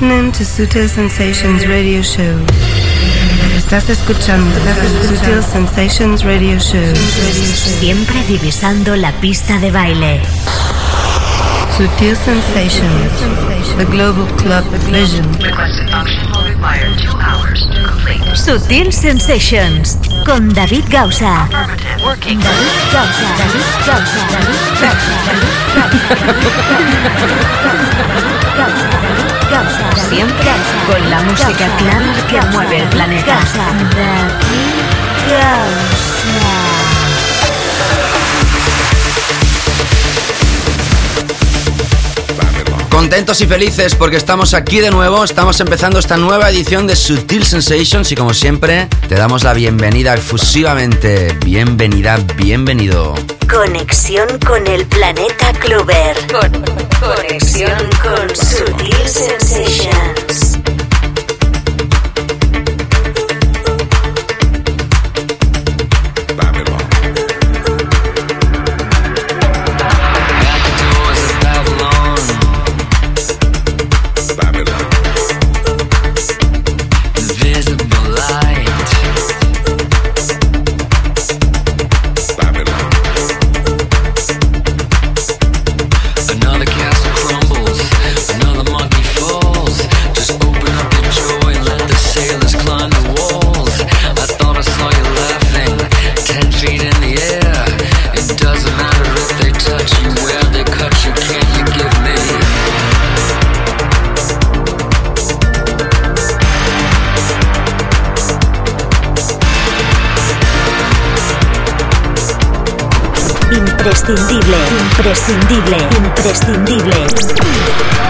listening to Sutil Sensations Radio Show. Estás escuchando Sutil Sensations Radio Show. Siempre divisando la pista de baile. Sutil Sensations, the global club vision. Sutil Sensations con David Gausa. David Gausa. David Gausa. David Gausa. Siempre con la música clara que mueve el planeta. Contentos y felices porque estamos aquí de nuevo, estamos empezando esta nueva edición de Sutil Sensations y como siempre te damos la bienvenida efusivamente. Bienvenida, bienvenido. Conexión con el planeta Clover. Conexión con Sutil Sensations. Imprescindible, imprescindible, imprescindible.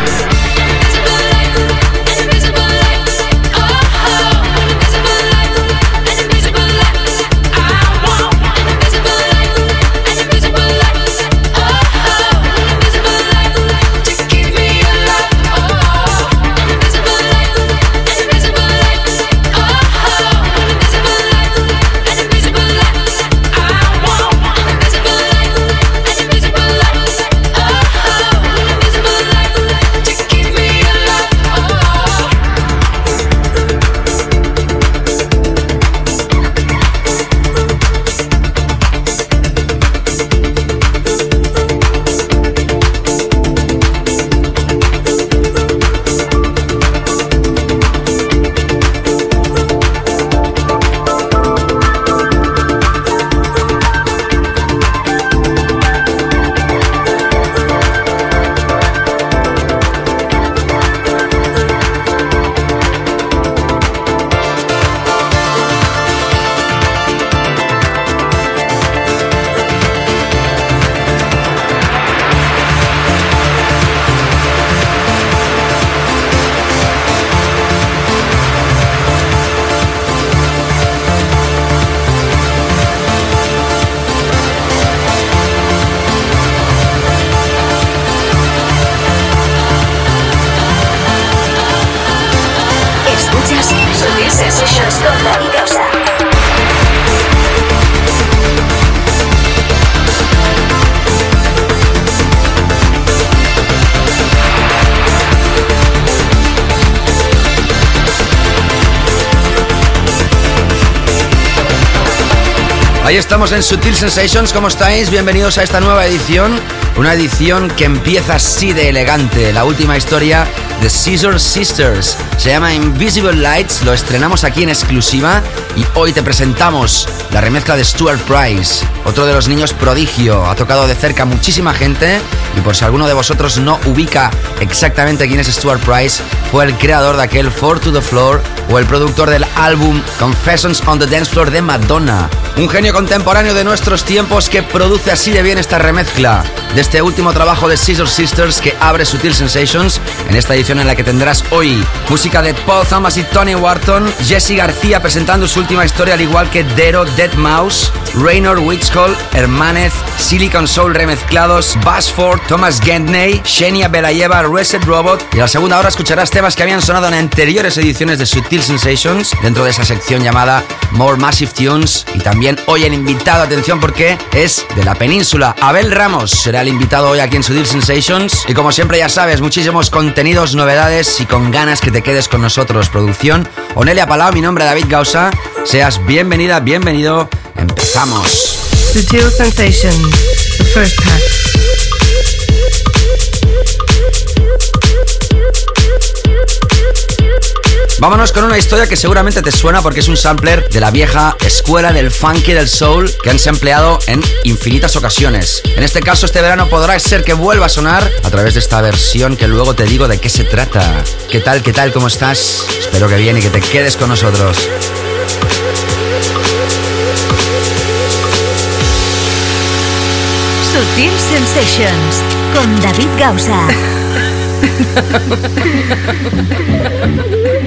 Ahí estamos en Sutil Sensations, ¿cómo estáis? Bienvenidos a esta nueva edición, una edición que empieza así de elegante, la última historia de Scissor Sisters. Se llama Invisible Lights, lo estrenamos aquí en exclusiva y hoy te presentamos la remezcla de Stuart Price, otro de los niños prodigio. Ha tocado de cerca muchísima gente y por si alguno de vosotros no ubica exactamente quién es Stuart Price, fue el creador de aquel Four to the Floor o el productor del álbum Confessions on the Dance Floor de Madonna. Un genio contemporáneo de nuestros tiempos que produce así de bien esta remezcla. De este último trabajo de Scissor Sisters que abre Sutil Sensations en esta edición en la que tendrás hoy música de Paul Thomas y Tony Wharton, Jesse García presentando su última historia al igual que Dero, Dead Mouse, Raynor Witchcall, Hermanez, Silicon Soul remezclados, Basford, Thomas Gentney, Shenia Belayeva, Reset Robot y a la segunda hora escucharás temas que habían sonado en anteriores ediciones de Sutil Sensations dentro de esa sección llamada More Massive Tunes y también hoy en invitado, atención porque es de la península, Abel Ramos será el invitado hoy aquí en Sutil Sensations. Y como siempre ya sabes, muchísimos contenidos, novedades y con ganas que te quedes con nosotros. Producción Onelia Palau, mi nombre es David Gausa. Seas bienvenida, bienvenido. Empezamos. Sutil Sensations, the first pack. Vámonos con una historia que seguramente te suena porque es un sampler de la vieja escuela del funk y del soul que han sampleado en infinitas ocasiones. En este caso, este verano podrá ser que vuelva a sonar a través de esta versión que luego te digo de qué se trata. ¿Qué tal, qué tal, cómo estás? Espero que bien y que te quedes con nosotros. Sutil Sensations con David Gausa.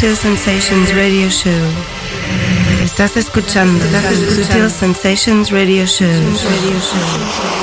Sutil Sensations Radio Show. Estás escuchando Sutil Sensations Radio Show. Radio Show.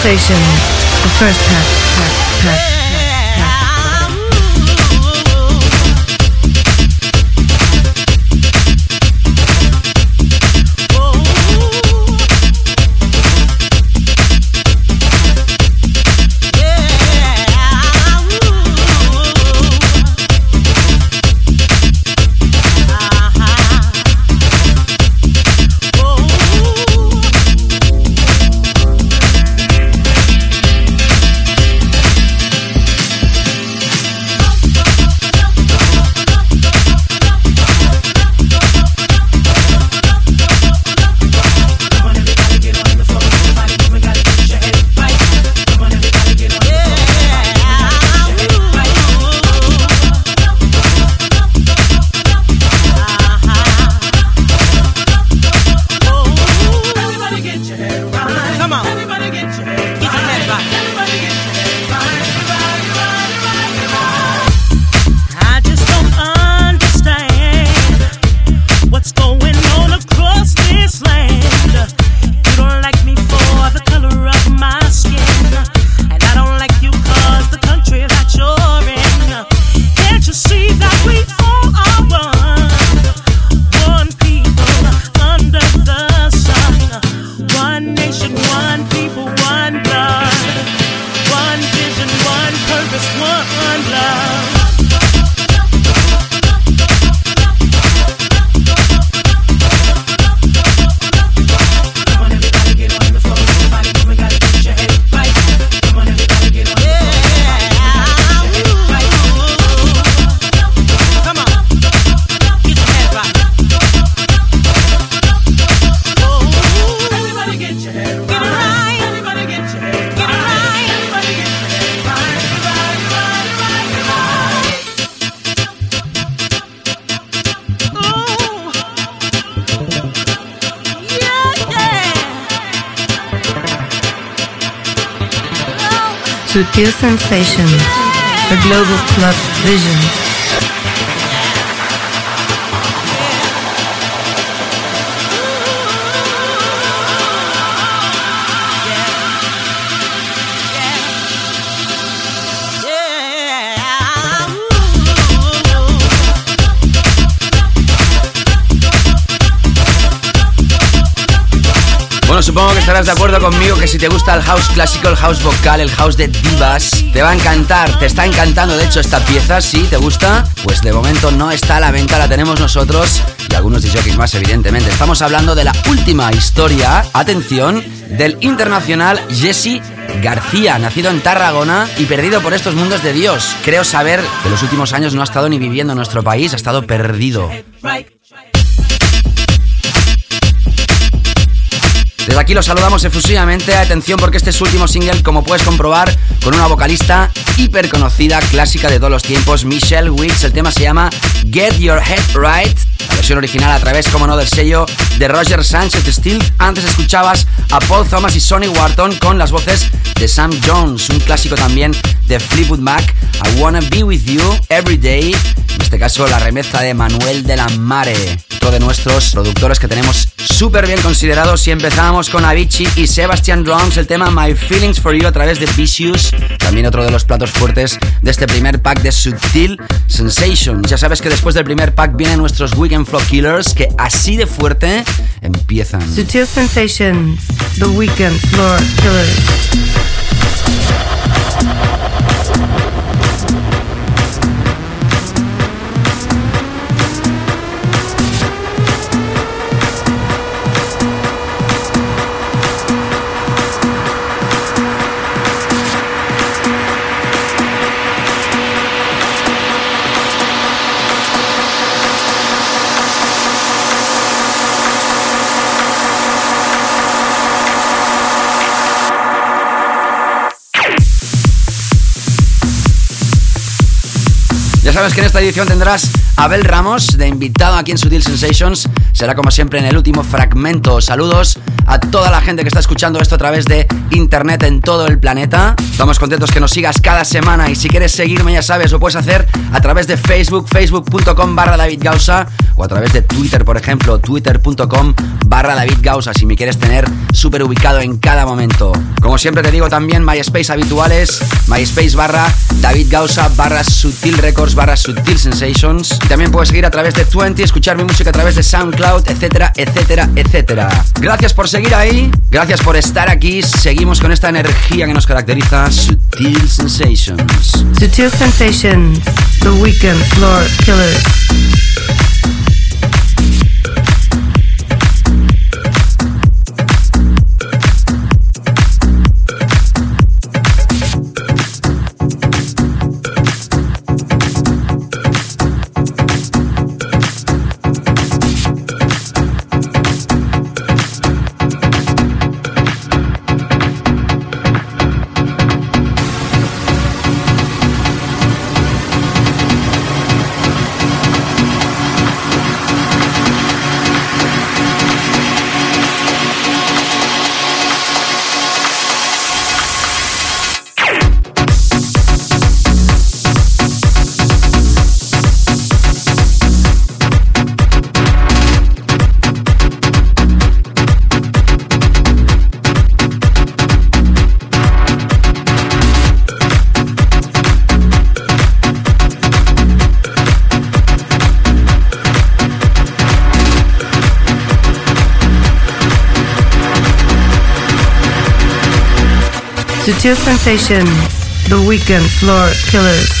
Sensations, the first pack, Sutil Sensations, a global club vision. Supongo que estarás de acuerdo conmigo que si te gusta el house clásico, el house vocal, el house de divas, te va a encantar, te está encantando de hecho esta pieza, si te gusta, pues de momento no está a la venta, la tenemos nosotros y algunos DJs más evidentemente. Estamos hablando de la última historia, atención, del internacional Jesse García, nacido en Tarragona y perdido por estos mundos de Dios. Creo saber que los últimos años no ha estado ni viviendo en nuestro país, ha estado perdido. Desde aquí los saludamos efusivamente. Atención porque este es su último single, como puedes comprobar, con una vocalista hiper conocida, clásica de todos los tiempos, Michelle Wicks. El tema se llama Get Your Head Right. La versión original a través, como no, del sello de Roger Sánchez Steel. Antes escuchabas a Paul Thomas y Sonny Wharton con las voces de Sam Jones, un clásico también de Fleetwood Mac. I Wanna Be With You Every Day. En este caso, la remezcla de Manuel de la Mare, otro de nuestros productores que tenemos súper bien considerados. Y empezamos con Avicii y Sebastian Drums, el tema My Feelings for You a través de Vicious, también otro de los platos fuertes de este primer pack de Sutil Sensations. Ya sabes que después del primer pack vienen nuestros Weekend Flow Killers, que así de fuerte empiezan. Sutil Sensations, The Weekend Floor Killers. Sabes que en esta edición tendrás a Abel Ramos de invitado aquí en Sutil Sensations. Será como siempre en el último fragmento. Saludos a toda la gente que está escuchando esto a través de internet en todo el planeta. Estamos contentos que nos sigas cada semana y si quieres seguirme ya sabes, lo puedes hacer a través de Facebook, facebook.com barra David Gausa o a través de Twitter, por ejemplo, twitter.com barra David Gausa si me quieres tener súper ubicado en cada momento. Como siempre te digo también MySpace habituales, MySpace barra David Gausa barra Sutil Records barra Sutil Sensations. También puedes seguir a través de 20, escuchar mi música a través de SoundCloud, etcétera, etcétera, etcétera. Gracias por seguir ahí, gracias por estar aquí. Seguimos con esta energía que nos caracteriza, Sutil Sensations. Sutil Sensations, The Weekend Floor Killers. Sutil Sensations, The Weekend Floor Killers.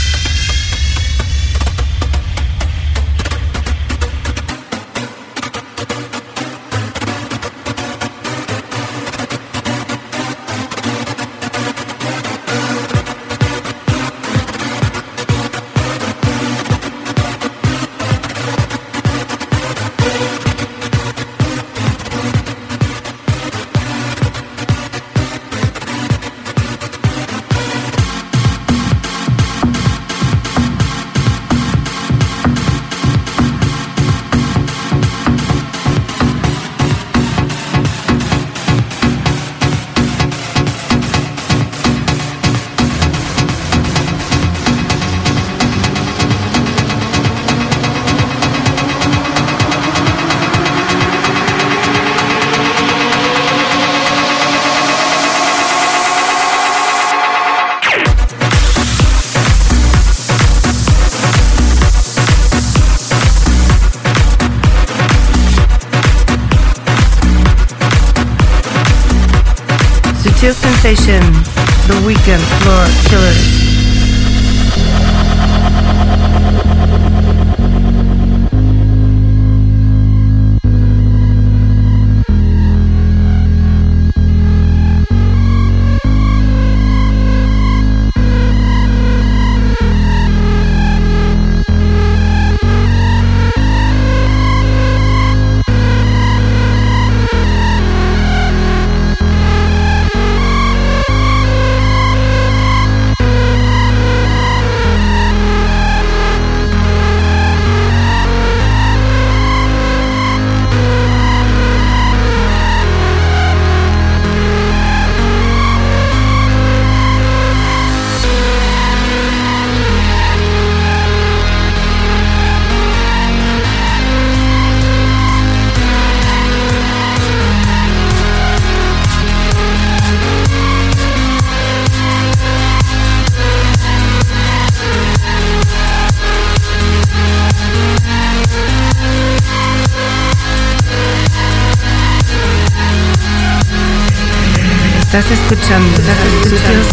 Estás escuchando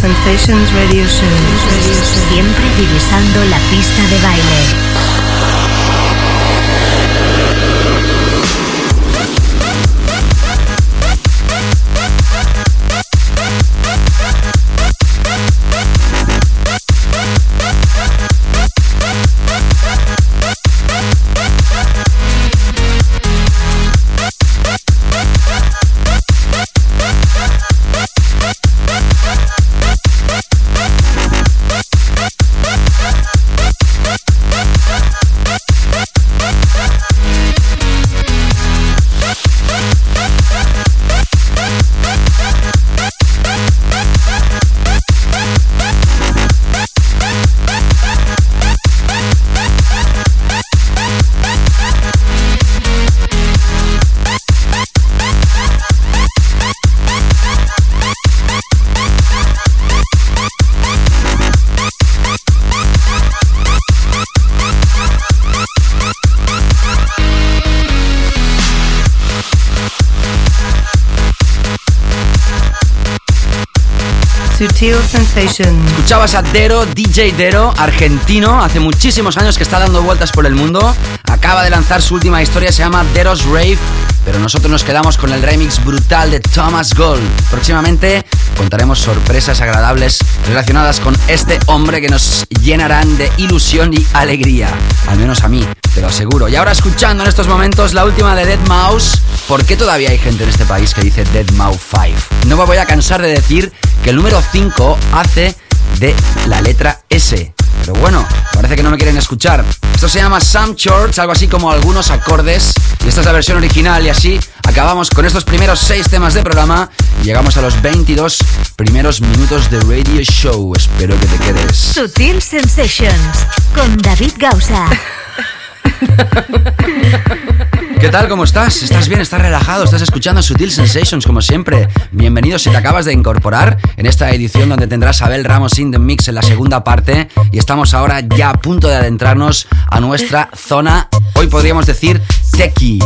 Sensations Radio Show. Siempre divisando la pista de baile. Escuchabas a Dero, DJ Dero, argentino, hace muchísimos años que está dando vueltas por el mundo. Acaba de lanzar su última historia, se llama Dero's Rave, pero nosotros nos quedamos con el remix brutal de Thomas Gold. Próximamente contaremos sorpresas agradables relacionadas con este hombre que nos llenarán de ilusión y alegría. Al menos a mí, te lo aseguro. Y ahora escuchando en estos momentos la última de Dead Mouse. ¿Por qué todavía hay gente en este país que dice Dead Mouse 5? No me voy a cansar de decir que el número 5 hace de la letra S. Pero bueno, parece que no me quieren escuchar. Esto se llama Some Chords, algo así como algunos acordes. Y esta es la versión original y así acabamos con estos primeros 6 temas de programa y llegamos a los 22 primeros minutos de Radio Show. Espero que te quedes. Sutil Sensations con David Gausa. ¿Qué tal? ¿Cómo estás? ¿Estás bien? ¿Estás relajado? ¿Estás escuchando Sutil Sensations como siempre? Bienvenido si te acabas de incorporar en esta edición donde tendrás a Abel Ramos in the Mix en la segunda parte y estamos ahora ya a punto de adentrarnos a nuestra zona, hoy podríamos decir techie,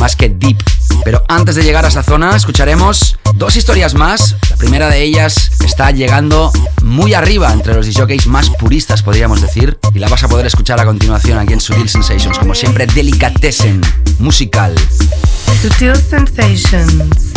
más que deep. Pero antes de llegar a esa zona escucharemos dos historias más. La primera de ellas está llegando muy arriba entre los DJs más puristas, podríamos decir, y la vas a poder escuchar a continuación aquí en Sutil Sensations, como siempre, Delicatessen, musical. Sutil Sensations.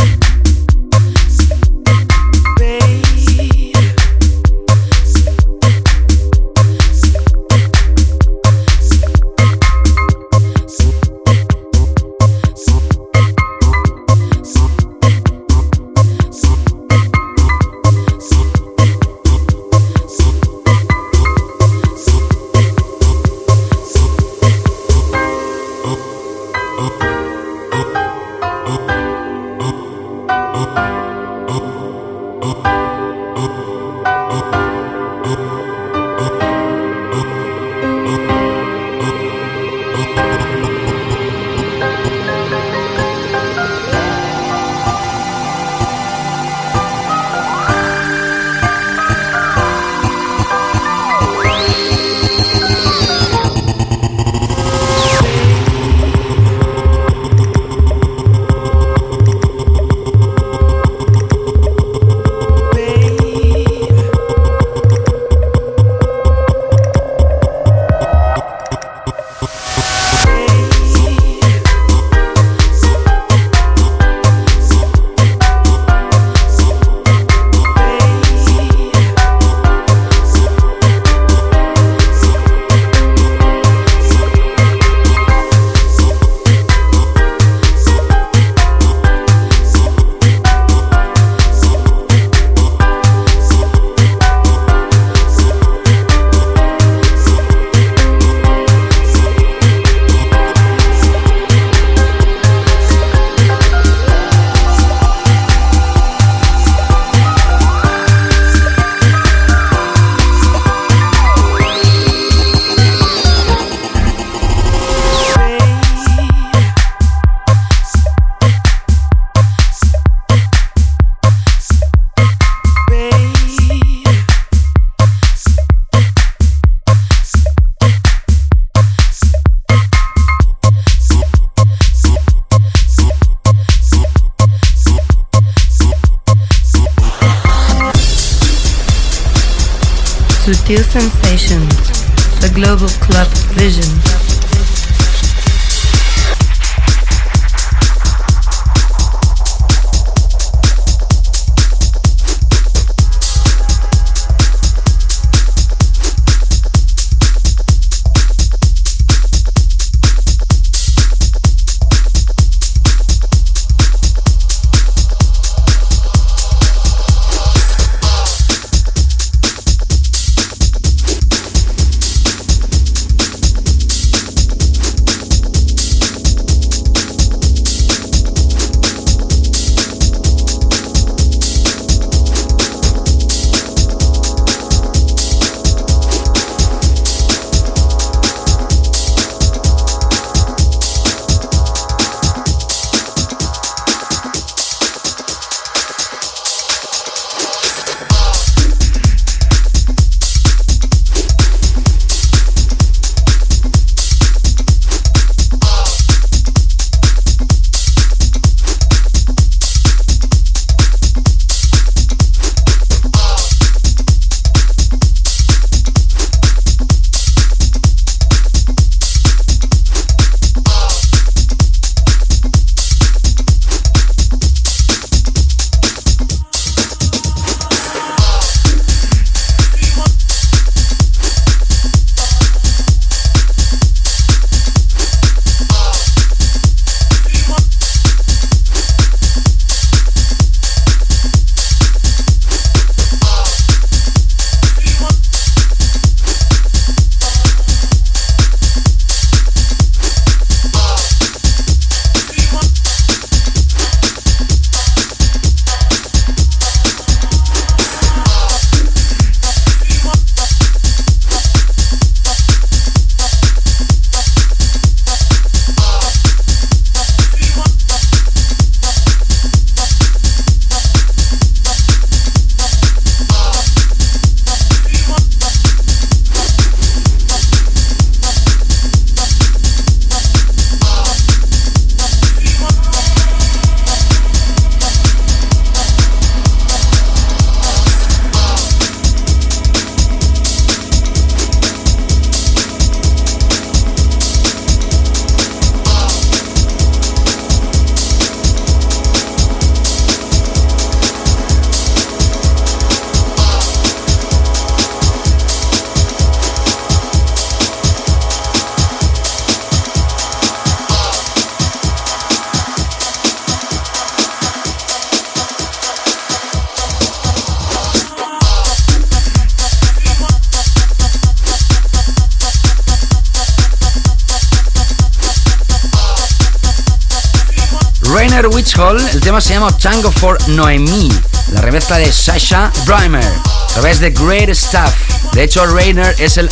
Se llama Tango for Noemi, la remezcla de Sasha Breimer, a través de Great Stuff. De hecho, Rainer es el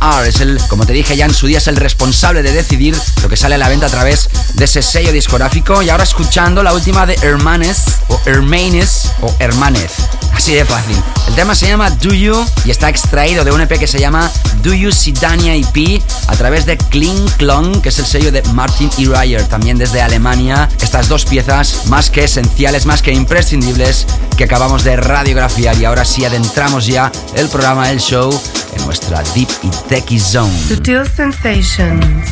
AR, es el, como te dije ya en su día, es el responsable de decidir lo que sale a la venta a través de ese sello discográfico. Y ahora escuchando la última de Hermanes, o Hermanes, o Hermanez. Así de fácil. El tema se llama Do You y está extraído de un EP que se llama Do You Sidania EP a través de Kling Klong, que es el sello de Martin E. Ryer, también desde Alemania. Estas dos piezas más que esenciales, más que imprescindibles que acabamos de radiografiar y ahora sí adentramos ya el programa, el show en nuestra Deep y Techie Zone. Sutil Sensations,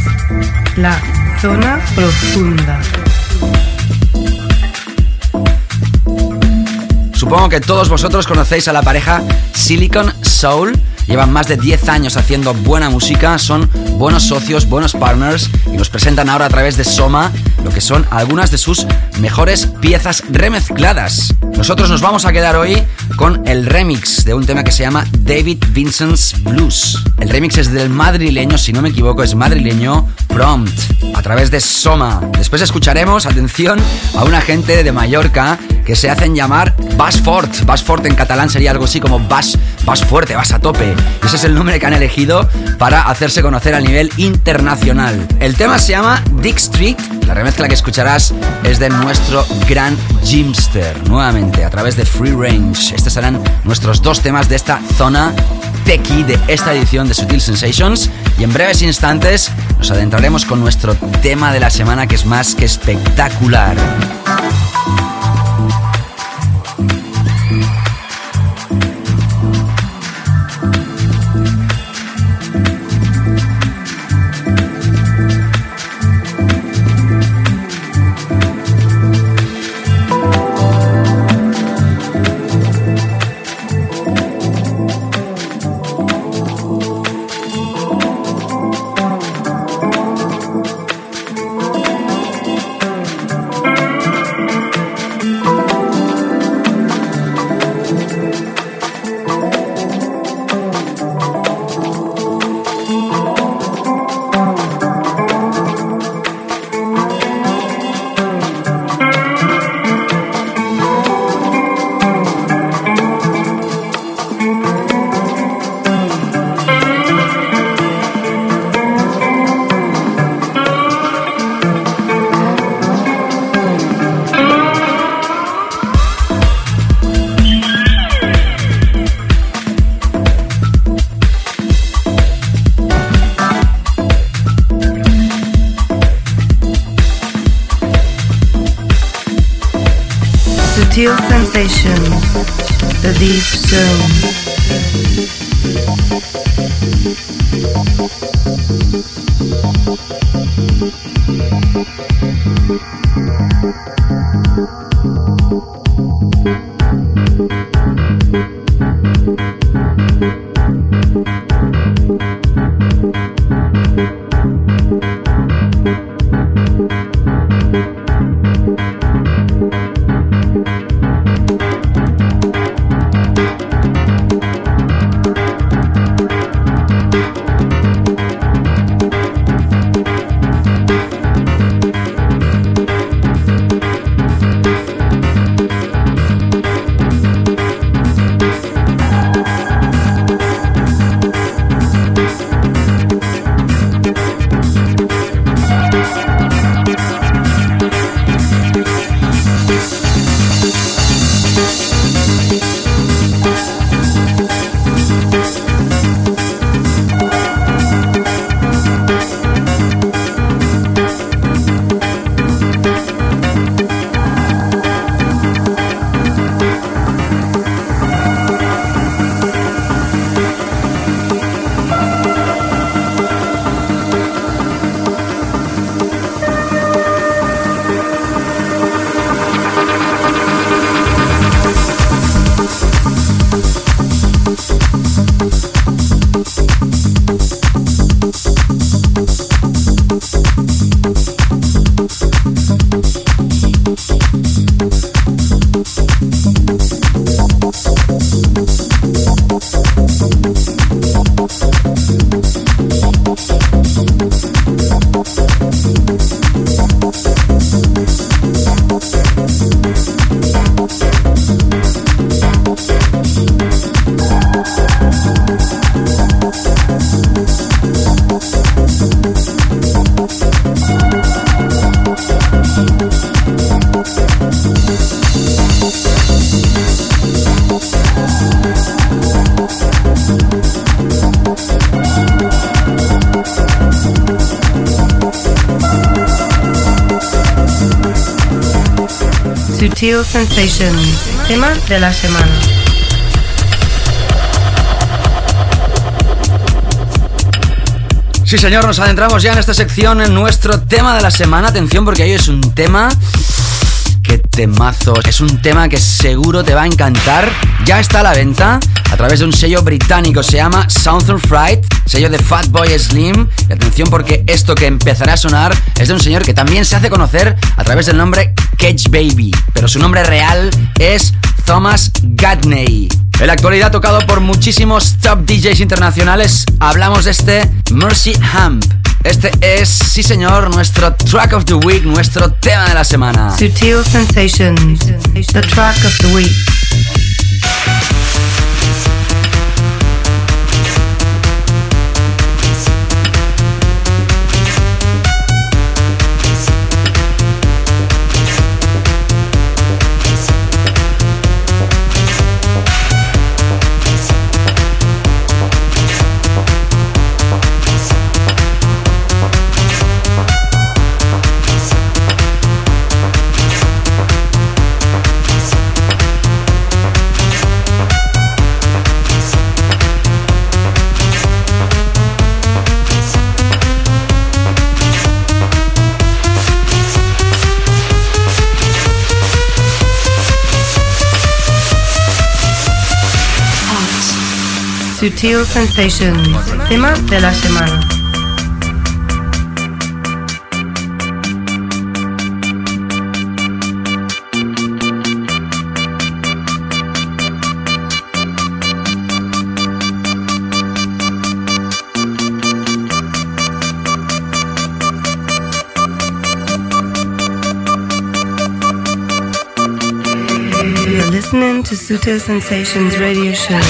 la zona profunda. Supongo que todos vosotros conocéis a la pareja Silicon Soul. Llevan más de 10 años haciendo buena música, son buenos socios, buenos partners y nos presentan ahora a través de Soma lo que son algunas de sus mejores piezas remezcladas. Nosotros nos vamos a quedar hoy con el remix de un tema que se llama David Vincent's Blues. El remix es del madrileño, si no me equivoco, es madrileño Prompt, a través de Soma. Después escucharemos, atención, a una gente de Mallorca que se hacen llamar Bass Fort. Bass Fort en catalán sería algo así como Bass, bass fuerte, Bass a tope. Ese es el nombre que han elegido para hacerse conocer a nivel internacional. El tema se llama Dick Street. La remezcla que escucharás es de nuestro gran Jimster, nuevamente a través de Free Range. Estos serán nuestros dos temas de esta zona techie de esta edición de Sutil Sensations. Y en breves instantes nos adentraremos con nuestro tema de la semana que es más que espectacular. Sensations, tema de la semana. Sí, señor, nos adentramos ya en esta sección, en nuestro tema de la semana. Atención, porque hoy es un tema. ¡Qué temazo! Es un tema que seguro te va a encantar. Ya está a la venta a través de un sello británico. Se llama Southern Fright, sello de Fatboy Slim. Y atención, porque esto que empezará a sonar es de un señor que también se hace conocer a través del nombre Catch Baby. Pero su nombre real es Thomas Gadney. En la actualidad tocado por muchísimos top DJs internacionales, hablamos de este Mercy Hamp. Este es, sí señor, nuestro track of the week, nuestro tema de la semana. Sutil Sensations, the track of the week. Sutil Sensations, tema de la semana. Listening to Sutil Sensations radio show.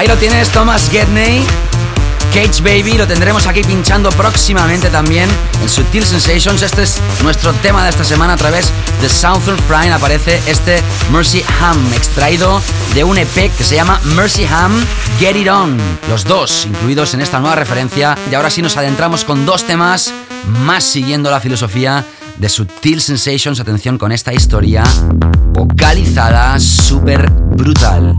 Ahí lo tienes, Thomas Gedney. Cage Baby, lo tendremos aquí pinchando próximamente también en Sutil Sensations. Este es nuestro tema de esta semana a través de Southern Prime. Aparece este Mercy Ham, extraído de un EP que se llama Mercy Ham Get It On. Los dos incluidos en esta nueva referencia. Y ahora sí nos adentramos con dos temas más siguiendo la filosofía de Sutil Sensations. Atención con esta historia vocalizada, súper brutal.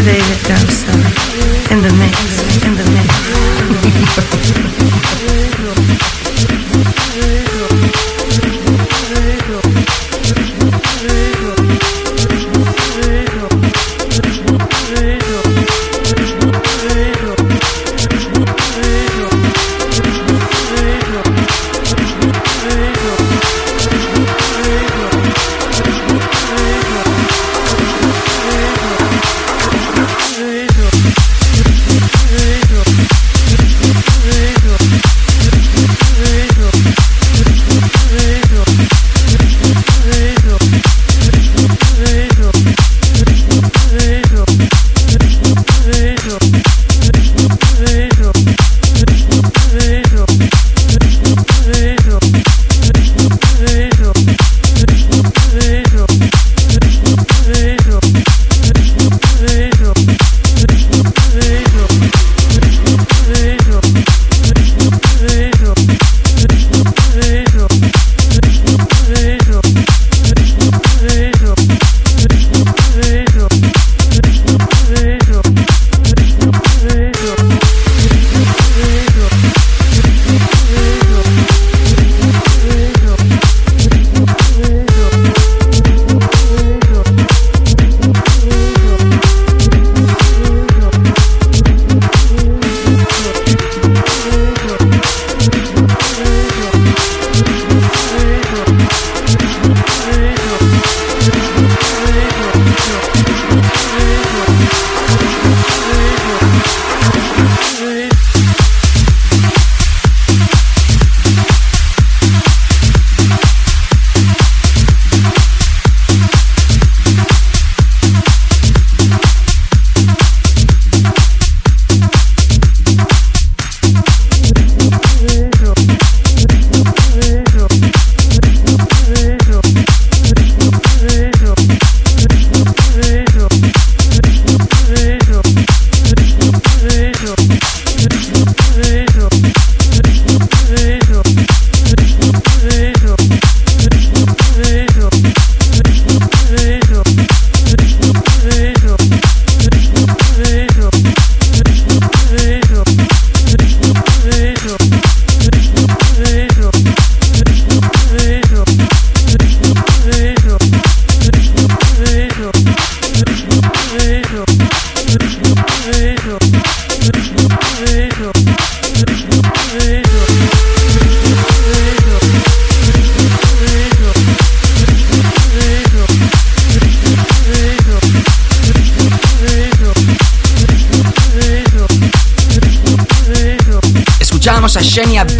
To Mr. David Gausa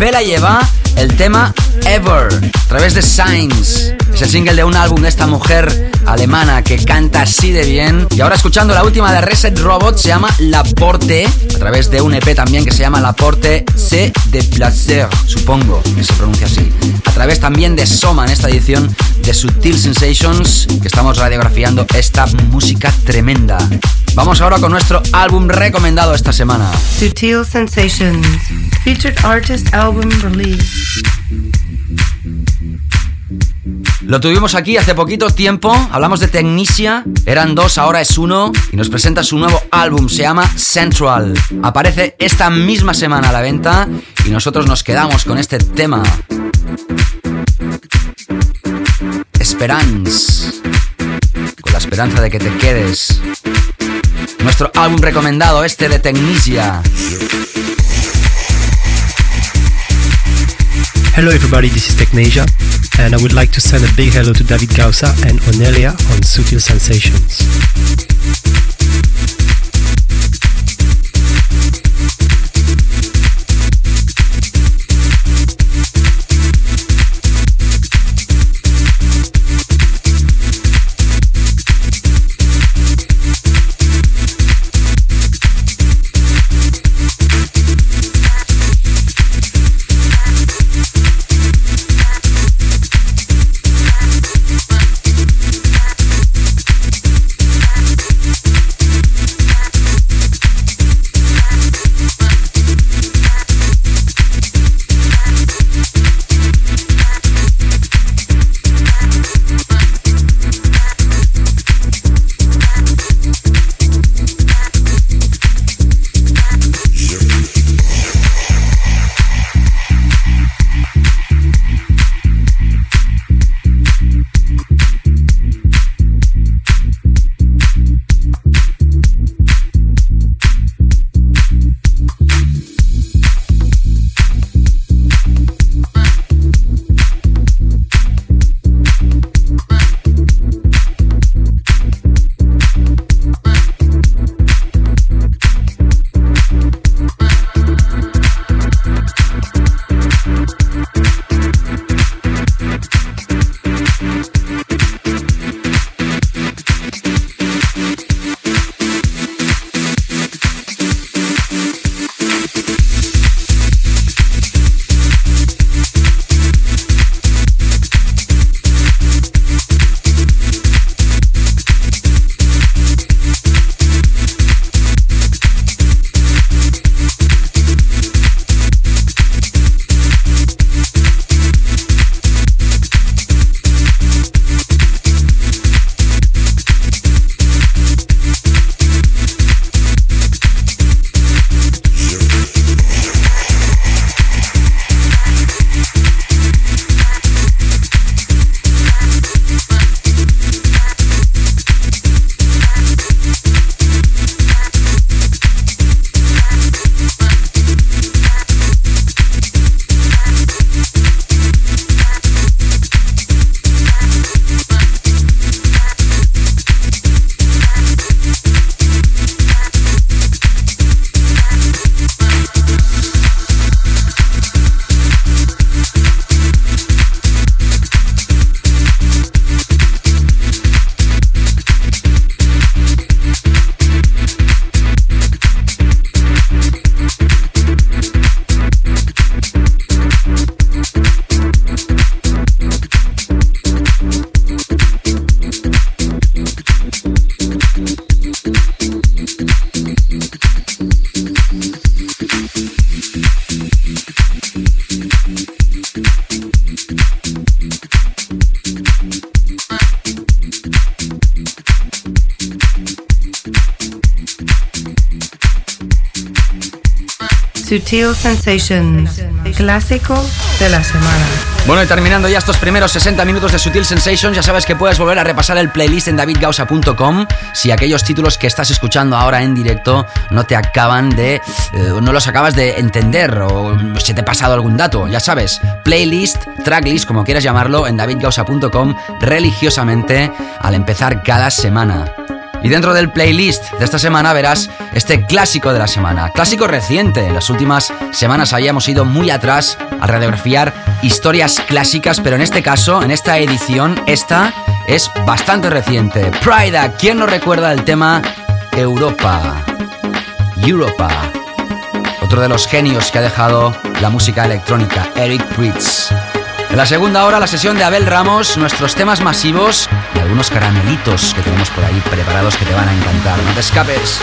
Vela lleva el tema Ever a través de Signs. Es el single de un álbum de esta mujer alemana que canta así de bien. Y ahora escuchando la última de Reset Robot se llama La Porte a través de un EP también que se llama La Porte C de Placer, supongo que se pronuncia así. A través también de Soma en esta edición de Sutil Sensations que estamos radiografiando esta música tremenda. Vamos ahora con nuestro álbum recomendado esta semana. Sutil Sensations, featured artist album release. Lo tuvimos aquí hace poquito tiempo, hablamos de Technicia, eran dos, ahora es uno, y nos presenta su nuevo álbum, se llama Central. Aparece esta misma semana a la venta y nosotros nos quedamos con este tema. Esperanza. Con la esperanza de que te quedes. Nuestro álbum recomendado, este de Technicia. Hello everybody, this is Technasia, and I would like to send a big hello to David Gausa and Onelia on Sutil Sensations. Sutil Sensations, clásico de la semana. Bueno, y terminando ya estos primeros 60 minutos de Sutil Sensations, ya sabes que puedes volver a repasar el playlist en davidgausa.com si aquellos títulos que estás escuchando ahora en directo no te acaban de... Eh, no los acabas de entender o se te ha pasado algún dato. Ya sabes, playlist, tracklist, como quieras llamarlo, en davidgausa.com religiosamente al empezar cada semana. Y dentro del playlist de esta semana verás este clásico de la semana, clásico reciente. En las últimas semanas habíamos ido muy atrás a radiografiar historias clásicas, pero en este caso, en esta edición, esta es bastante reciente. Prida, ¿quién no recuerda el tema Europa? Europa. Otro de los genios que ha dejado la música electrónica, Eric Pritz. En la segunda hora, la sesión de Abel Ramos, nuestros temas masivos y algunos caramelitos que tenemos por ahí preparados que te van a encantar. No te escapes.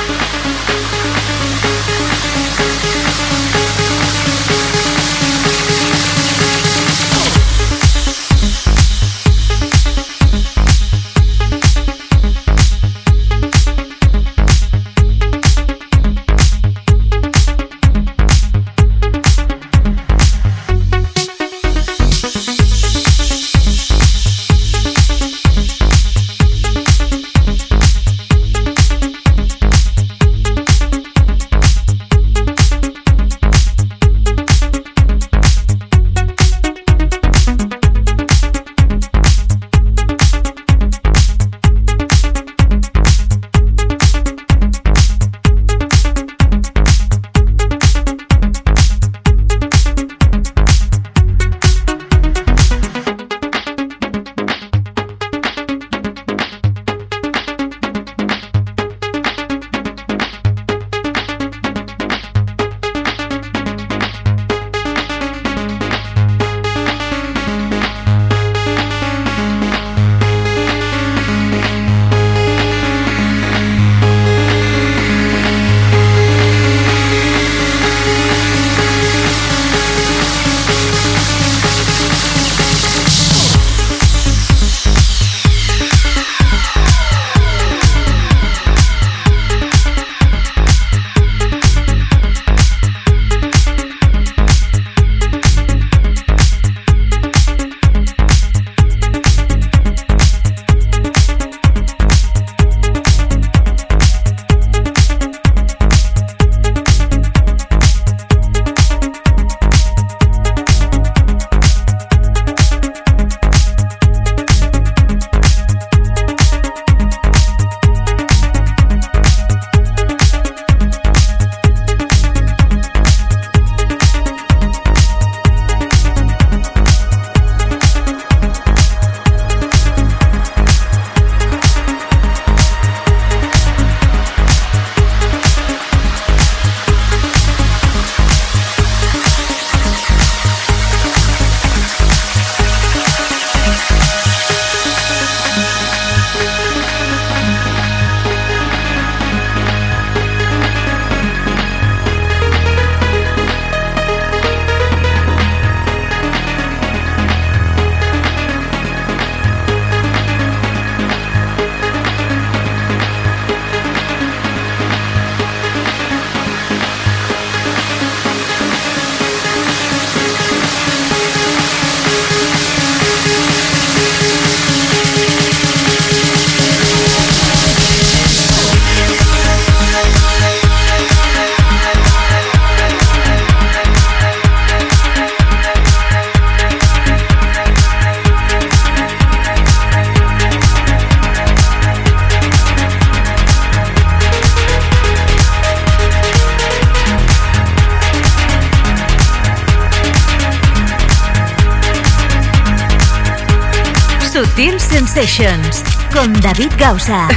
David Gausa.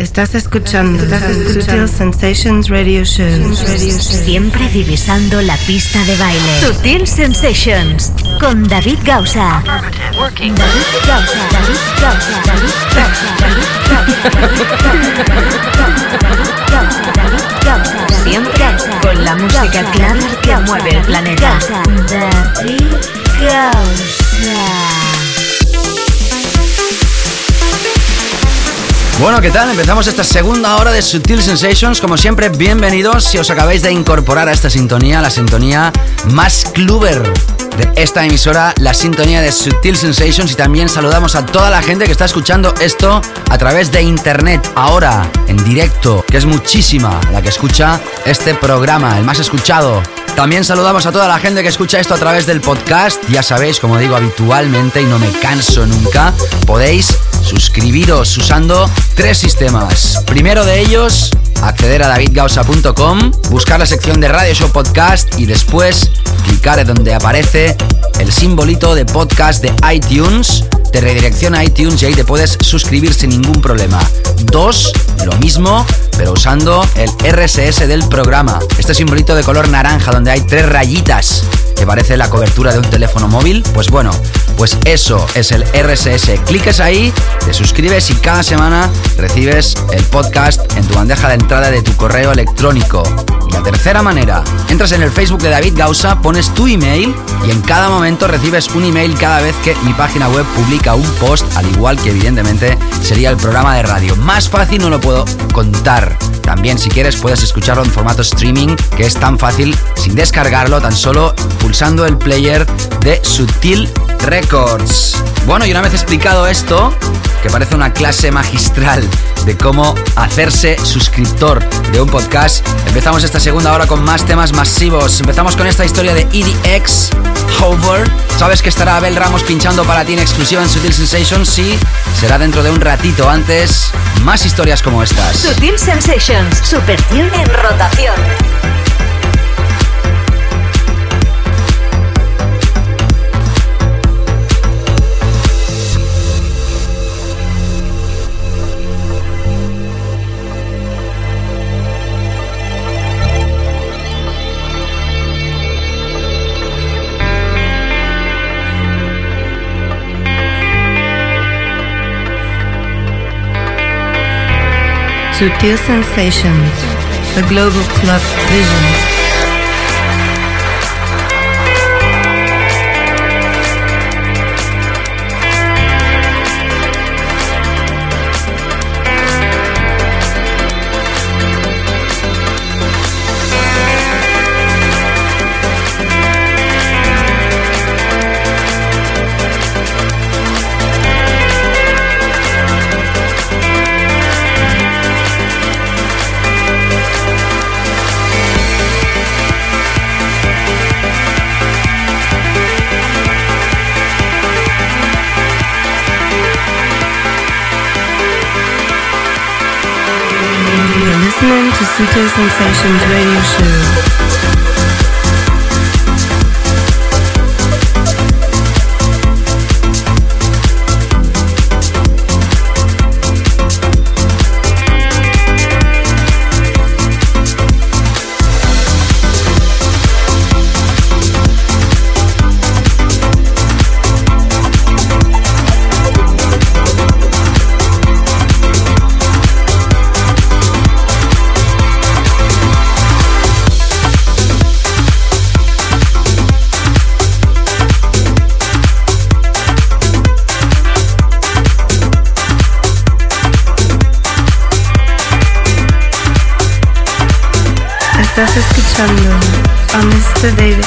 Estás escuchando, Sutil Sensations Radio Show. Siempre divisando la pista de baile. Sutil Sensations con David Gausa. David Gausa. David Gausa. David Gausa. Siempre con la música clara que mueve el planeta. David Gausa. Bueno, ¿qué tal? Empezamos esta segunda hora de Sutil Sensations. Como siempre, bienvenidos si os acabáis de incorporar a esta sintonía, la sintonía más cluber de esta emisora, la sintonía de Sutil Sensations. Y también saludamos a toda la gente que está escuchando esto a través de internet, ahora, en directo, que es muchísima la que escucha este programa, el más escuchado. También saludamos a toda la gente que escucha esto a través del podcast. Ya sabéis, como digo habitualmente y no me canso nunca, podéis suscribiros usando tres sistemas. Primero de ellos, acceder a davidgausa.com, buscar la sección de Radio Show Podcast y después clicar en donde aparece el simbolito de podcast de iTunes. Te redirecciona a iTunes y ahí te puedes suscribir sin ningún problema. Dos, lo mismo, pero usando el RSS del programa. Este simbolito de color naranja donde hay tres rayitas que parece la cobertura de un teléfono móvil. Pues bueno, pues eso es el RSS. Cliques ahí, te suscribes y cada semana recibes el podcast en tu bandeja de entrada de tu correo electrónico. Y la tercera manera, entras en el Facebook de David Gausa, pones tu email y en cada momento recibes un email cada vez que mi página web publica un post, al igual que evidentemente sería el programa de radio. Más fácil no lo puedo contar. También si quieres puedes escucharlo en formato streaming, que es tan fácil sin descargarlo, tan solo pulsando el player de Sutil Records. Bueno, y una vez explicado esto, que parece una clase magistral de cómo hacerse suscriptor de un podcast, empezamos esta segunda hora con más temas masivos. Empezamos con esta historia de EDX, Hover. Sabes que estará Abel Ramos pinchando para ti en exclusiva en Sutil Sensations, sí, será dentro de un ratito antes. Más historias como estas. Sutil Sensations, Super en rotación. Sutil Sensations, the global club vision. Sutil Sensations Radio Show. Estás escuchando a Mr. David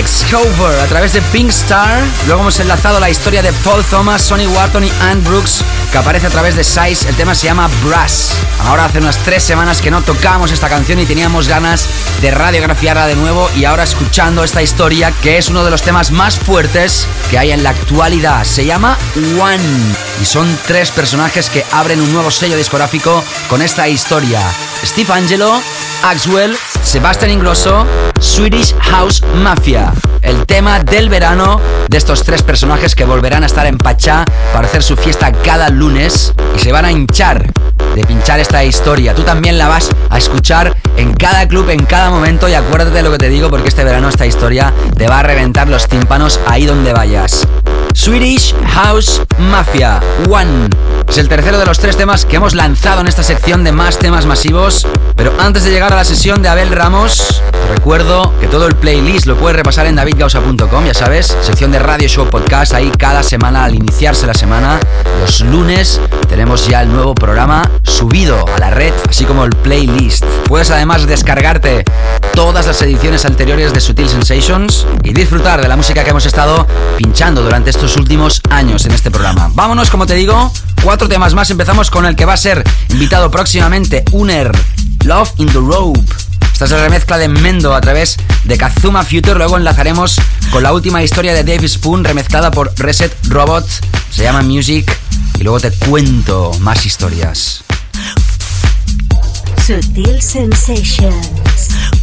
escuchabas a EDX Cover a través de Pink Star. Luego hemos enlazado la historia de Paul Thomas, Sonny Wharton y Anne Brooks, que aparece a través de Size. El tema se llama Brass. Ahora hace unas tres semanas que no tocamos esta canción y teníamos ganas de radiografiarla de nuevo. Y ahora escuchando esta historia, que es uno de los temas más fuertes que hay en la actualidad. Se llama One. Y son tres personajes que abren un nuevo sello discográfico con esta historia. Steve Angelo, Axwell, Sebastian Ingrosso, Swedish House Mafia. El tema del verano de estos tres personajes que volverán a estar en Pachá para hacer su fiesta cada lunes y se van a hinchar de pinchar esta historia. Tú también la vas a escuchar en cada club, en cada momento y acuérdate de lo que te digo porque este verano esta historia te va a reventar los tímpanos ahí donde vayas. Swedish House Mafia One. Es el tercero de los tres temas que hemos lanzado en esta sección de más temas masivos. Pero antes de llegar a la sesión de Abel Ramos, recuerdo que todo el playlist lo puedes repasar en davidgausa.com, ya sabes, sección de Radio Show Podcast, ahí cada semana al iniciarse la semana, los lunes tenemos ya el nuevo programa subido a la red, así como el playlist. Puedes además descargarte todas las ediciones anteriores de Sutil Sensations y disfrutar de la música que hemos estado pinchando durante estos últimos años en este programa. Vámonos, como te digo, cuatro temas más. Empezamos con el que va a ser invitado próximamente, Uner, Love in the Rope. Esta es la remezcla de Mendo a través de Kazuma Future. Luego enlazaremos con la última historia de Dave Spoon, remezclada por Reset Robot. Se llama Music. Y luego te cuento más historias. Sutil Sensations.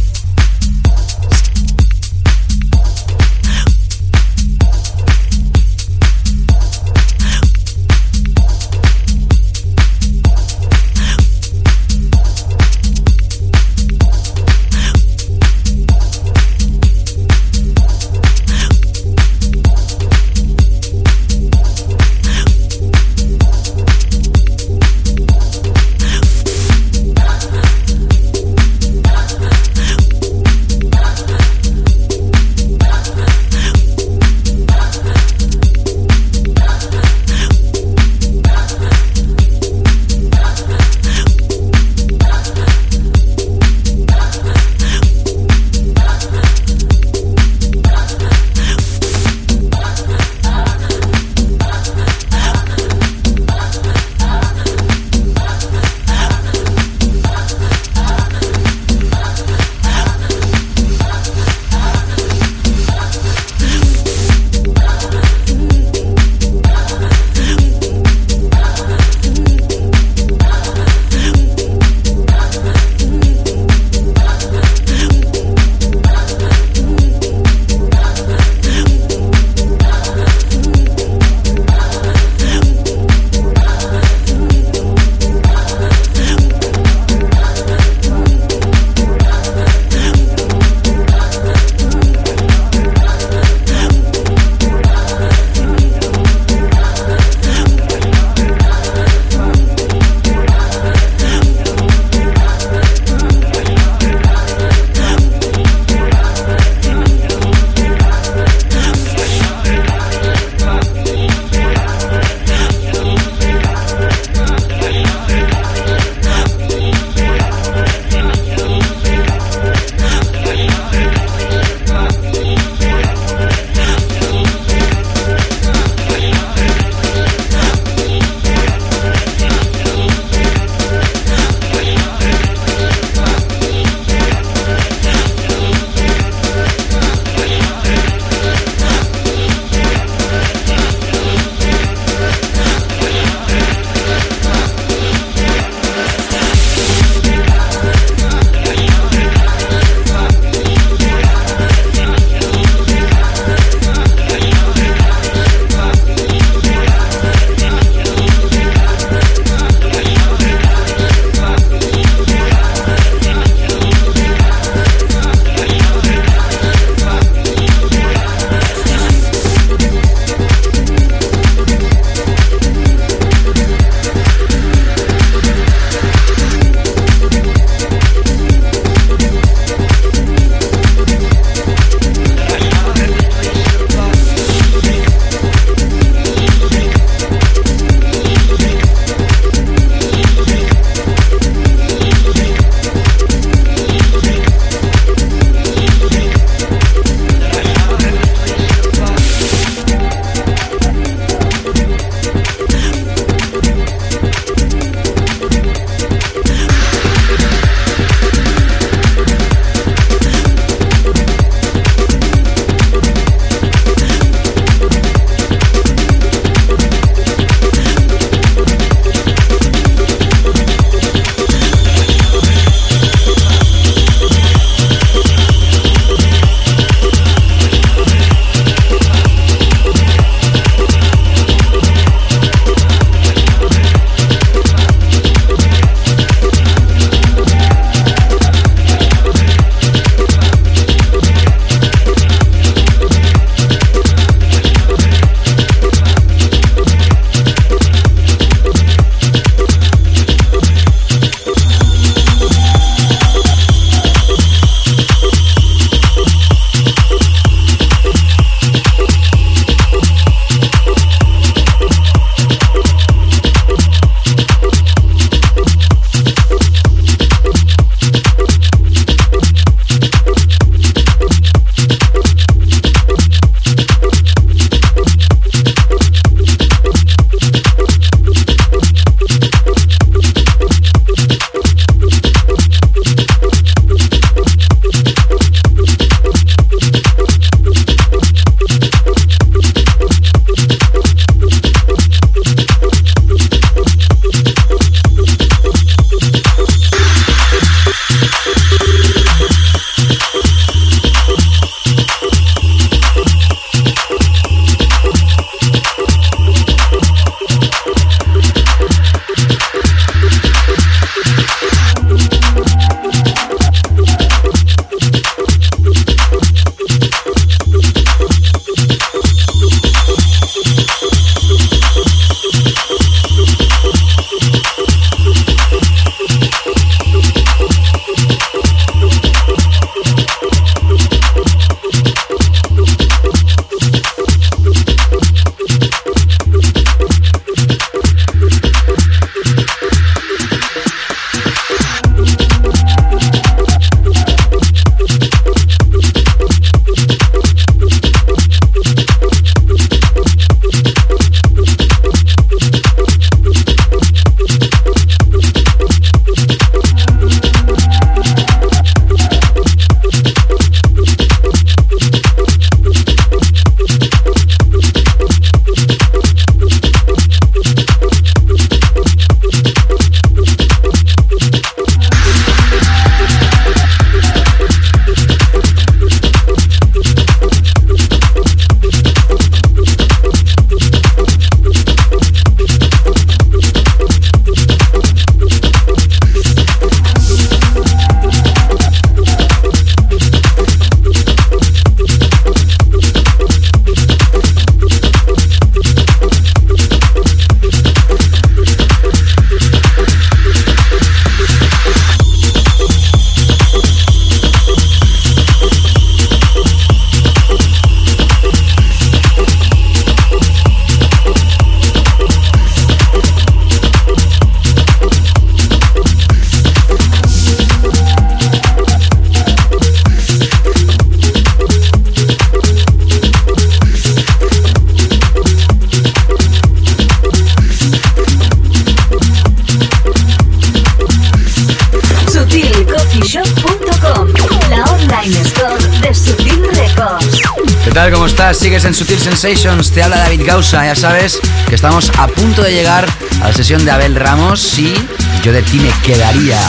Sigues en Sutil Sensations, te habla David Gausa. Ya sabes que estamos a punto de llegar a la sesión de Abel Ramos y yo de ti me quedaría.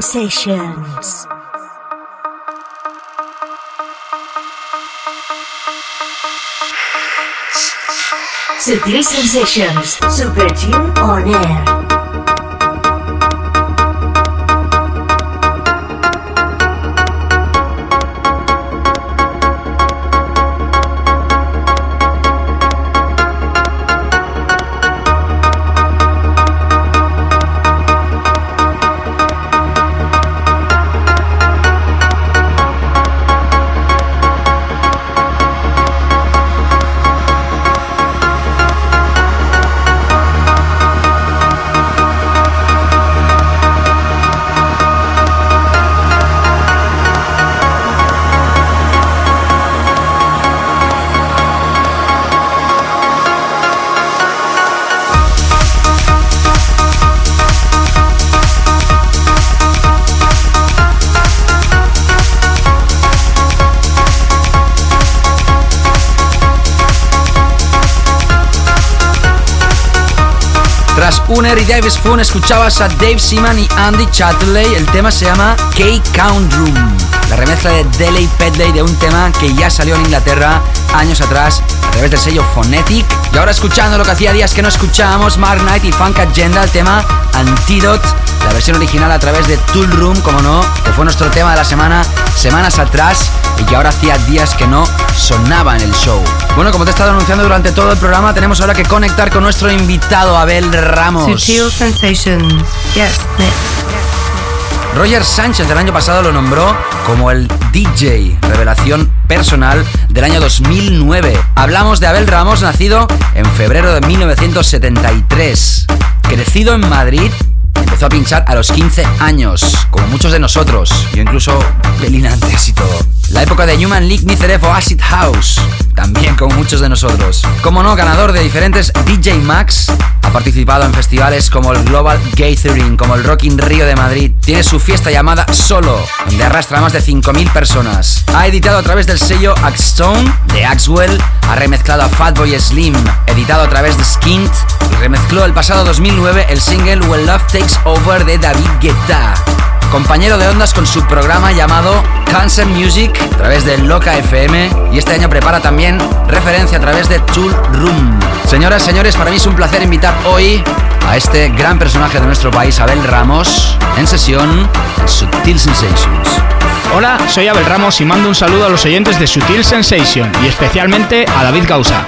Sensations. Sutil Sensations, Super Jim On Air. Spooner y Dave Spoon escuchabas a Dave Seaman y Andy Chatterley. El tema se llama K-Count Room, la remezcla de Delay Pedley de un tema que ya salió en Inglaterra años atrás a través del sello Phonetic. Y ahora escuchando lo que hacía días que no escuchábamos, Mark Knight y Funk Agenda, el tema Antidote, la versión original a través de Tool Room, como no, que fue nuestro tema de la semana, semanas atrás, y que ahora hacía días que no sonaba en el show. Bueno, como te he estado anunciando durante todo el programa, tenemos ahora que conectar con nuestro invitado Abel Ramos. Sutil Sensations. Yes, Roger Sánchez el año pasado lo nombró como el DJ revelación personal del año 2009. Hablamos de Abel Ramos, nacido en febrero de 1973. Crecido en Madrid, a pinchar a los 15 años, como muchos de nosotros, yo incluso pelín antes y todo. La época de Human League Niceref o Acid House, también como muchos de nosotros. Como no, ganador de diferentes DJ Max, ha participado en festivales como el Global Gathering, como el Rock in Rio de Madrid. Tiene su fiesta llamada Solo, donde arrastra a más de 5.000 personas. Ha editado a través del sello Axstone de Axwell, ha remezclado a Fatboy Slim, editado a través de Skint, y remezcló el pasado 2009 el single When Love Takes Over de David Guetta compañero de ondas con su programa llamado Cancer Music a través de Loca FM y este año prepara también referencia a través de Tool Room. Señoras, señores, para mí es un placer invitar hoy a este gran personaje de nuestro país, Abel Ramos, en sesión en Sutil Sensations. Hola, soy Abel Ramos y mando un saludo a los oyentes de Sutil Sensation y especialmente a David Gausa.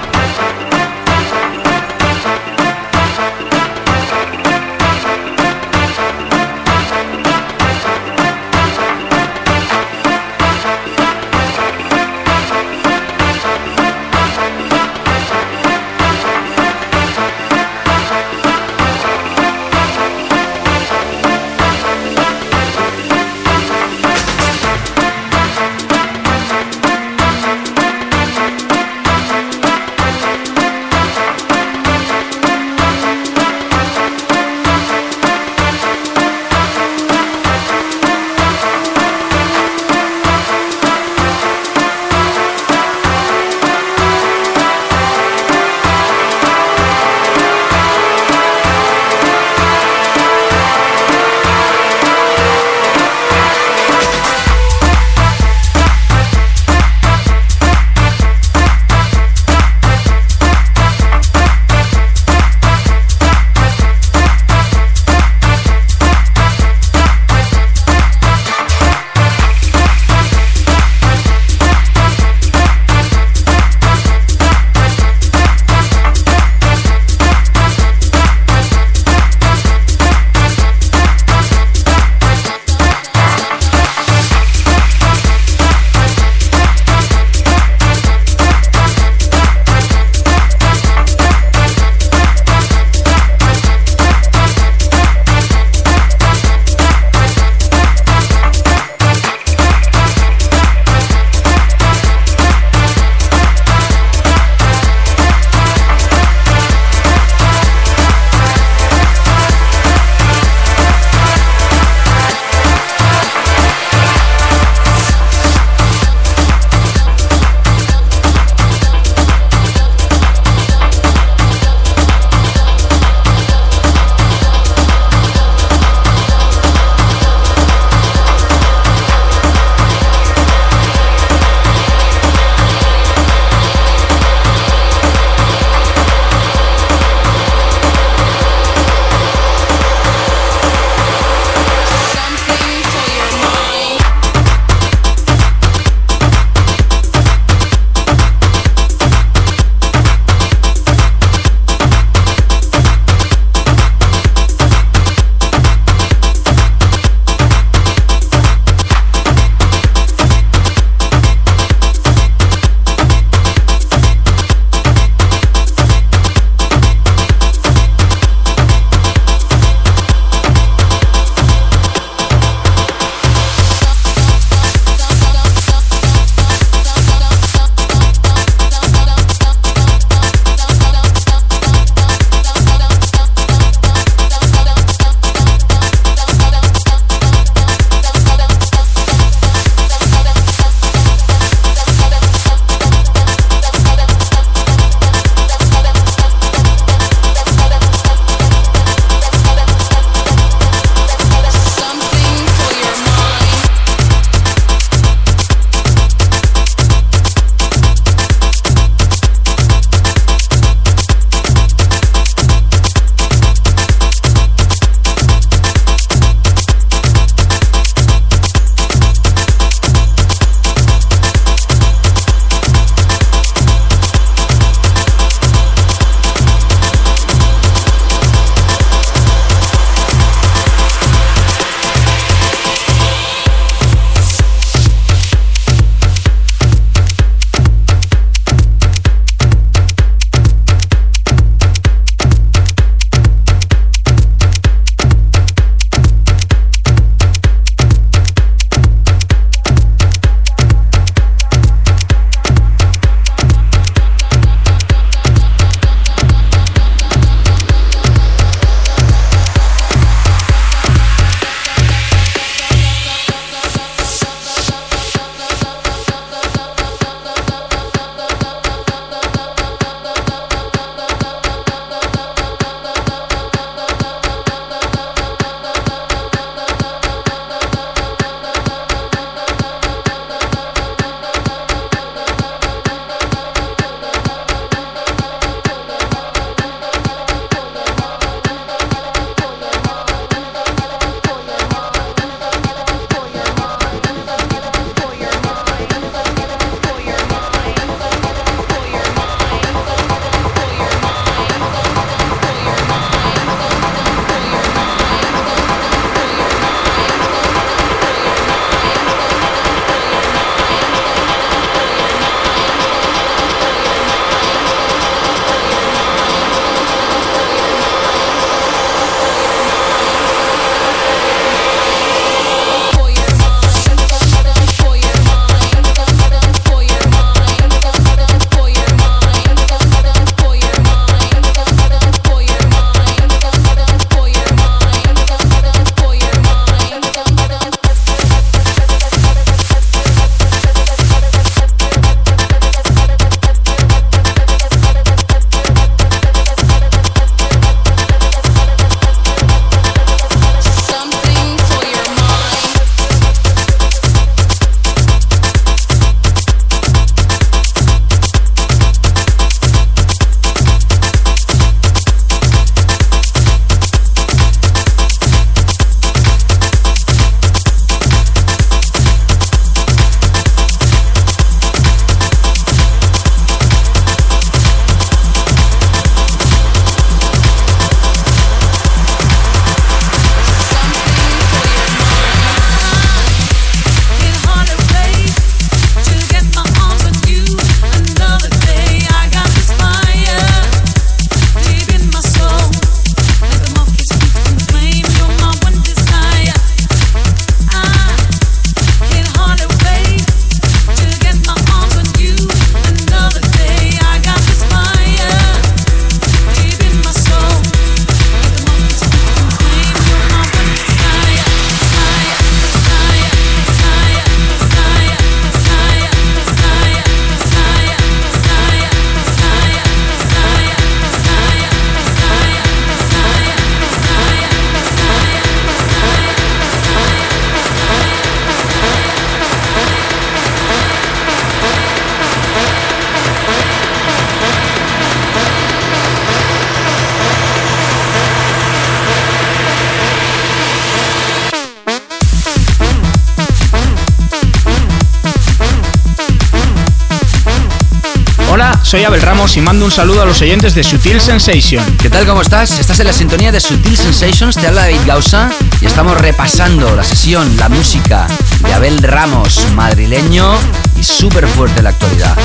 Soy Abel Ramos y mando un saludo a los oyentes de Sutil Sensation. ¿Qué tal? ¿Cómo estás? Estás en la sintonía de Sutil Sensations, te habla David Gausa y estamos repasando la sesión, la música de Abel Ramos, madrileño y súper fuerte en la actualidad.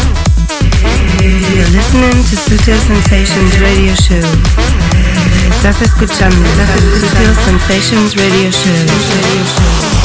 You're listening to Sutil Sensations Radio Show. Estás escuchando Sutil Sensations Radio Show.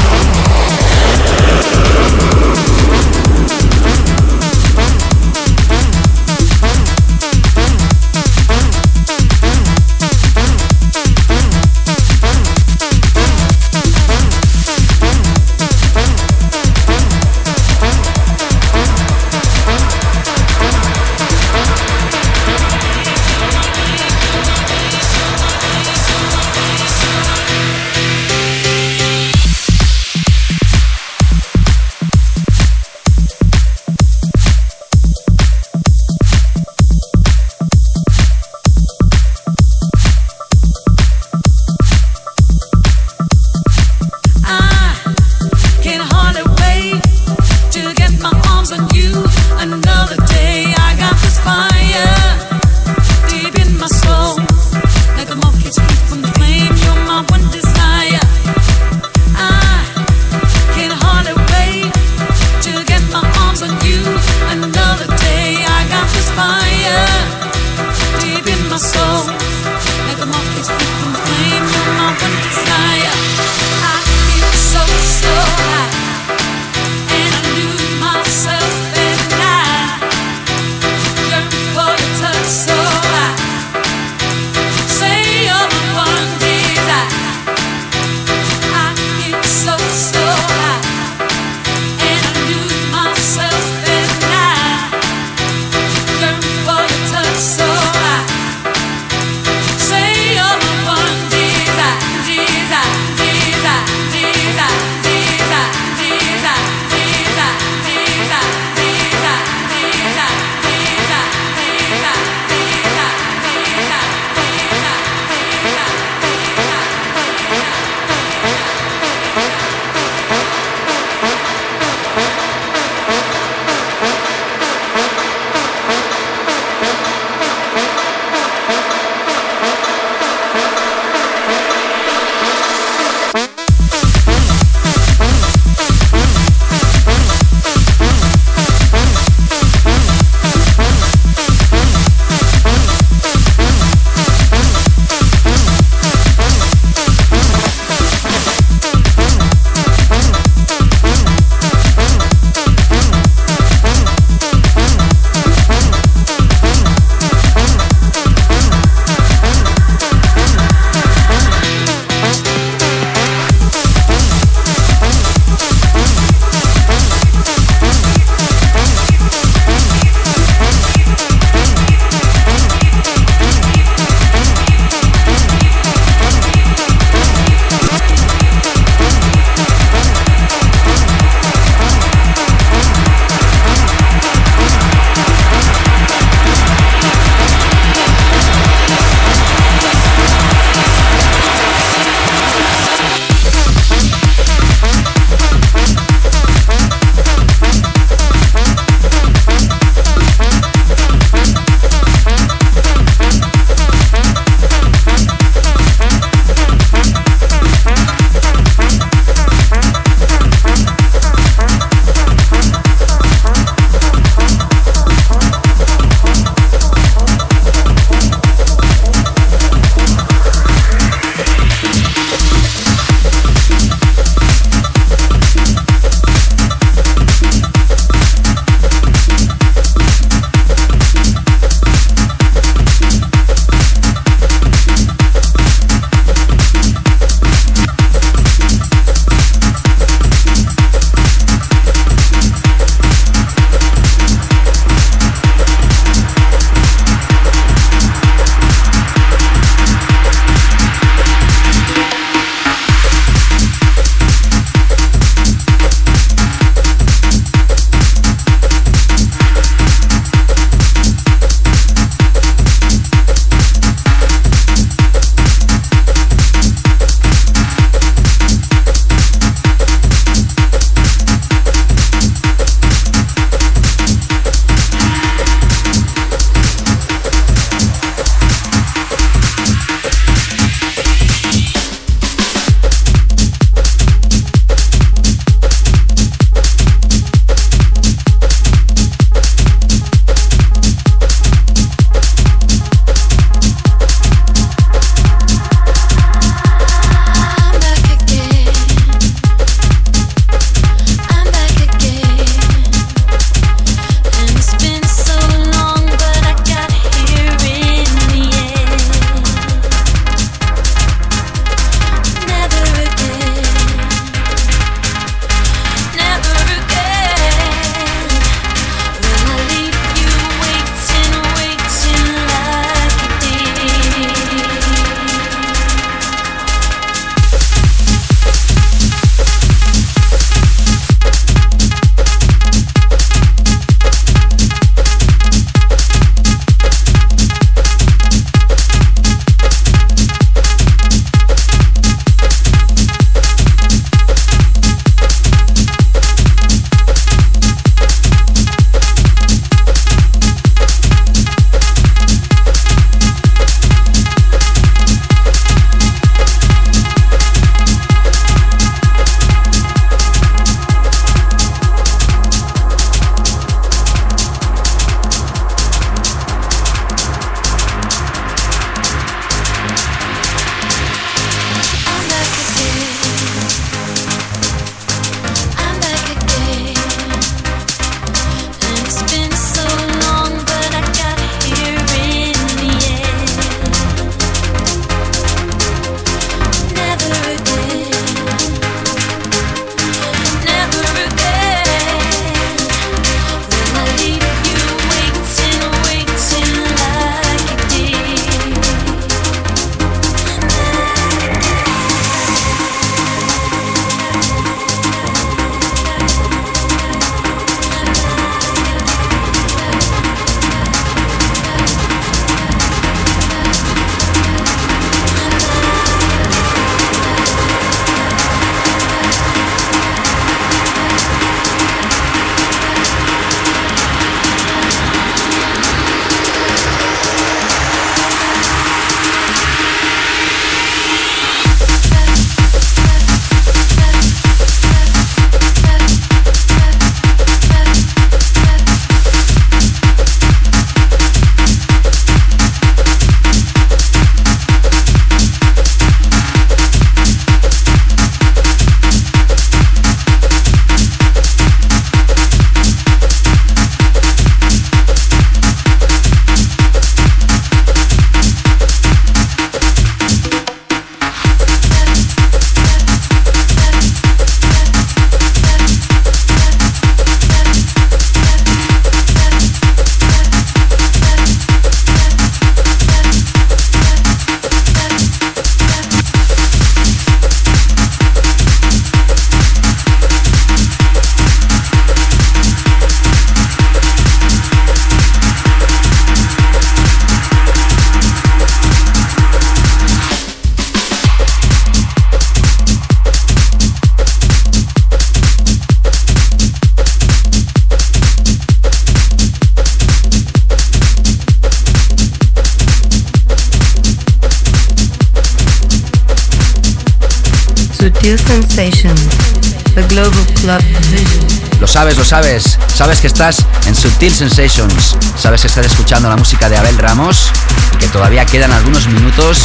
Lo sabes, lo sabes. Sabes que estás en Sutil Sensations. Sabes que estás escuchando la música de Abel Ramos y que todavía quedan algunos minutos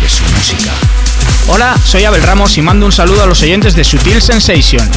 de su música. Hola, soy Abel Ramos y mando un saludo a los oyentes de Sutil Sensation.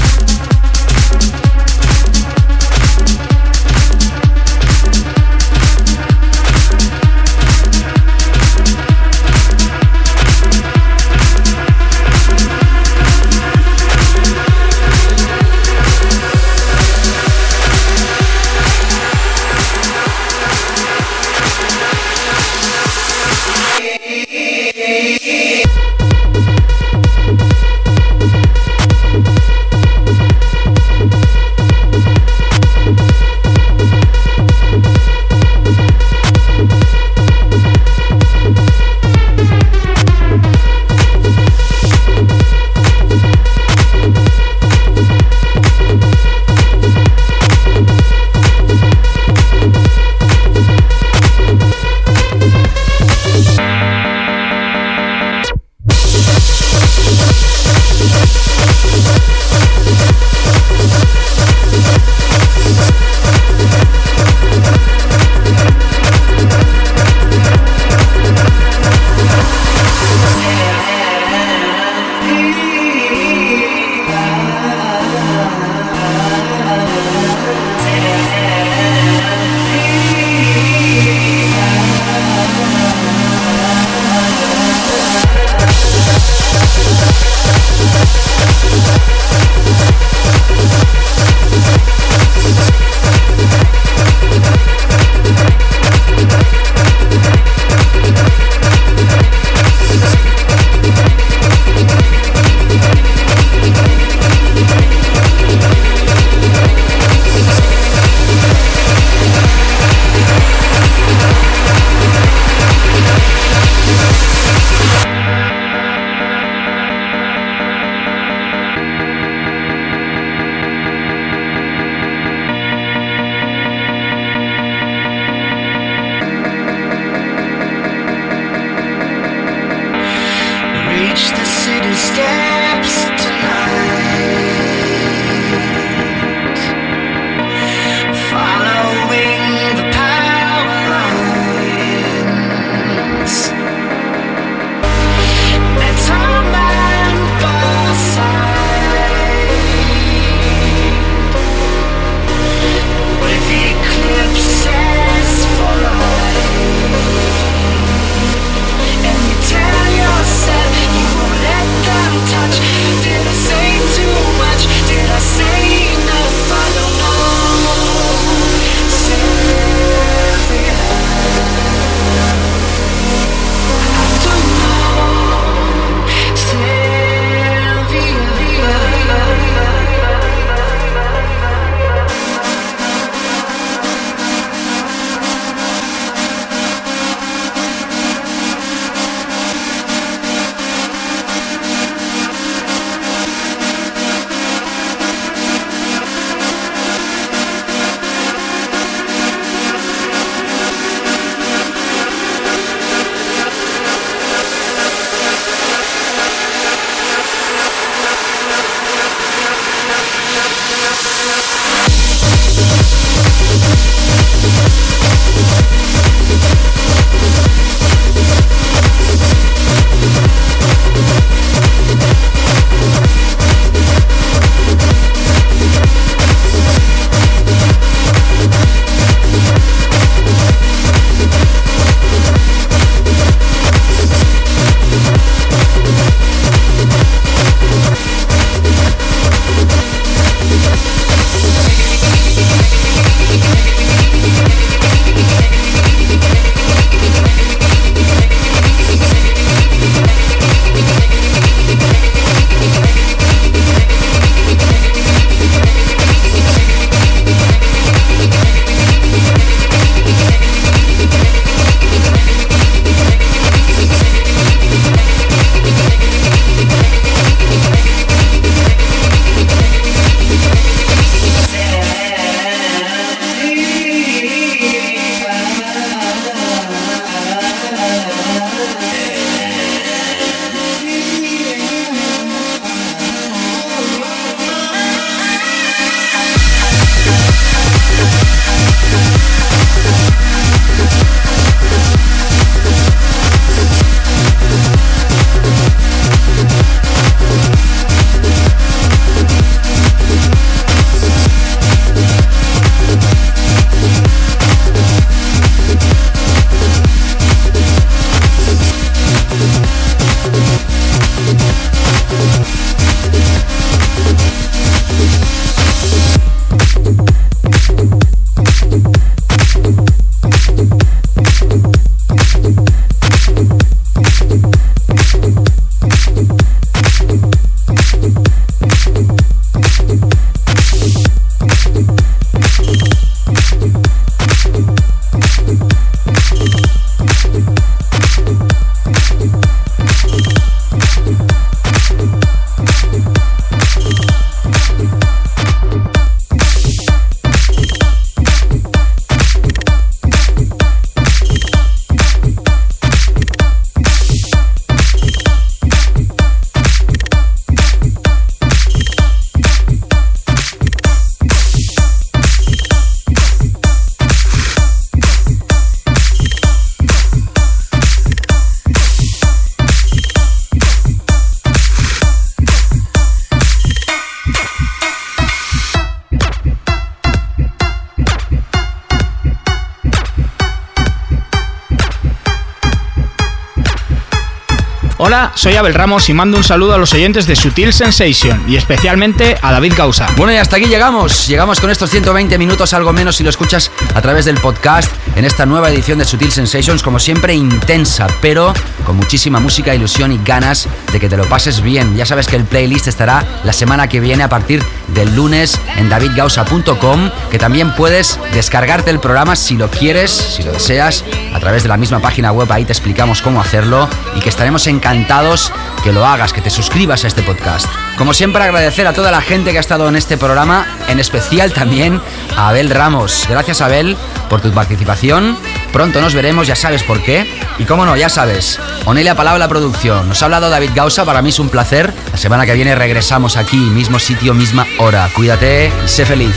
Soy Abel Ramos y mando un saludo a los oyentes de Sutil Sensation y especialmente a David Gausa. Bueno, y hasta aquí llegamos. Llegamos con estos 120 minutos, algo menos, si lo escuchas a través del podcast en esta nueva edición de Sutil Sensations, como siempre intensa, pero con muchísima música, ilusión y ganas de que te lo pases bien. Ya sabes que el playlist estará la semana que viene a partir del lunes en davidgausa.com, que también puedes descargarte el programa si lo quieres, si lo deseas, través de la misma página web, ahí te explicamos cómo hacerlo y que estaremos encantados que lo hagas, que te suscribas a este podcast. Como siempre agradecer a toda la gente que ha estado en este programa, en especial también a Abel Ramos. Gracias Abel por tu participación. Pronto nos veremos, ya sabes por qué. Y cómo no, ya sabes. Onelia Palabra la producción. Nos ha hablado David Gausa, para mí es un placer. La semana que viene regresamos aquí, mismo sitio, misma hora. Cuídate y sé feliz.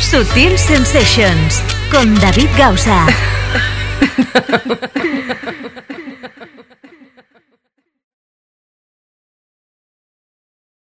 Sutil Sensations con David Gausa. no.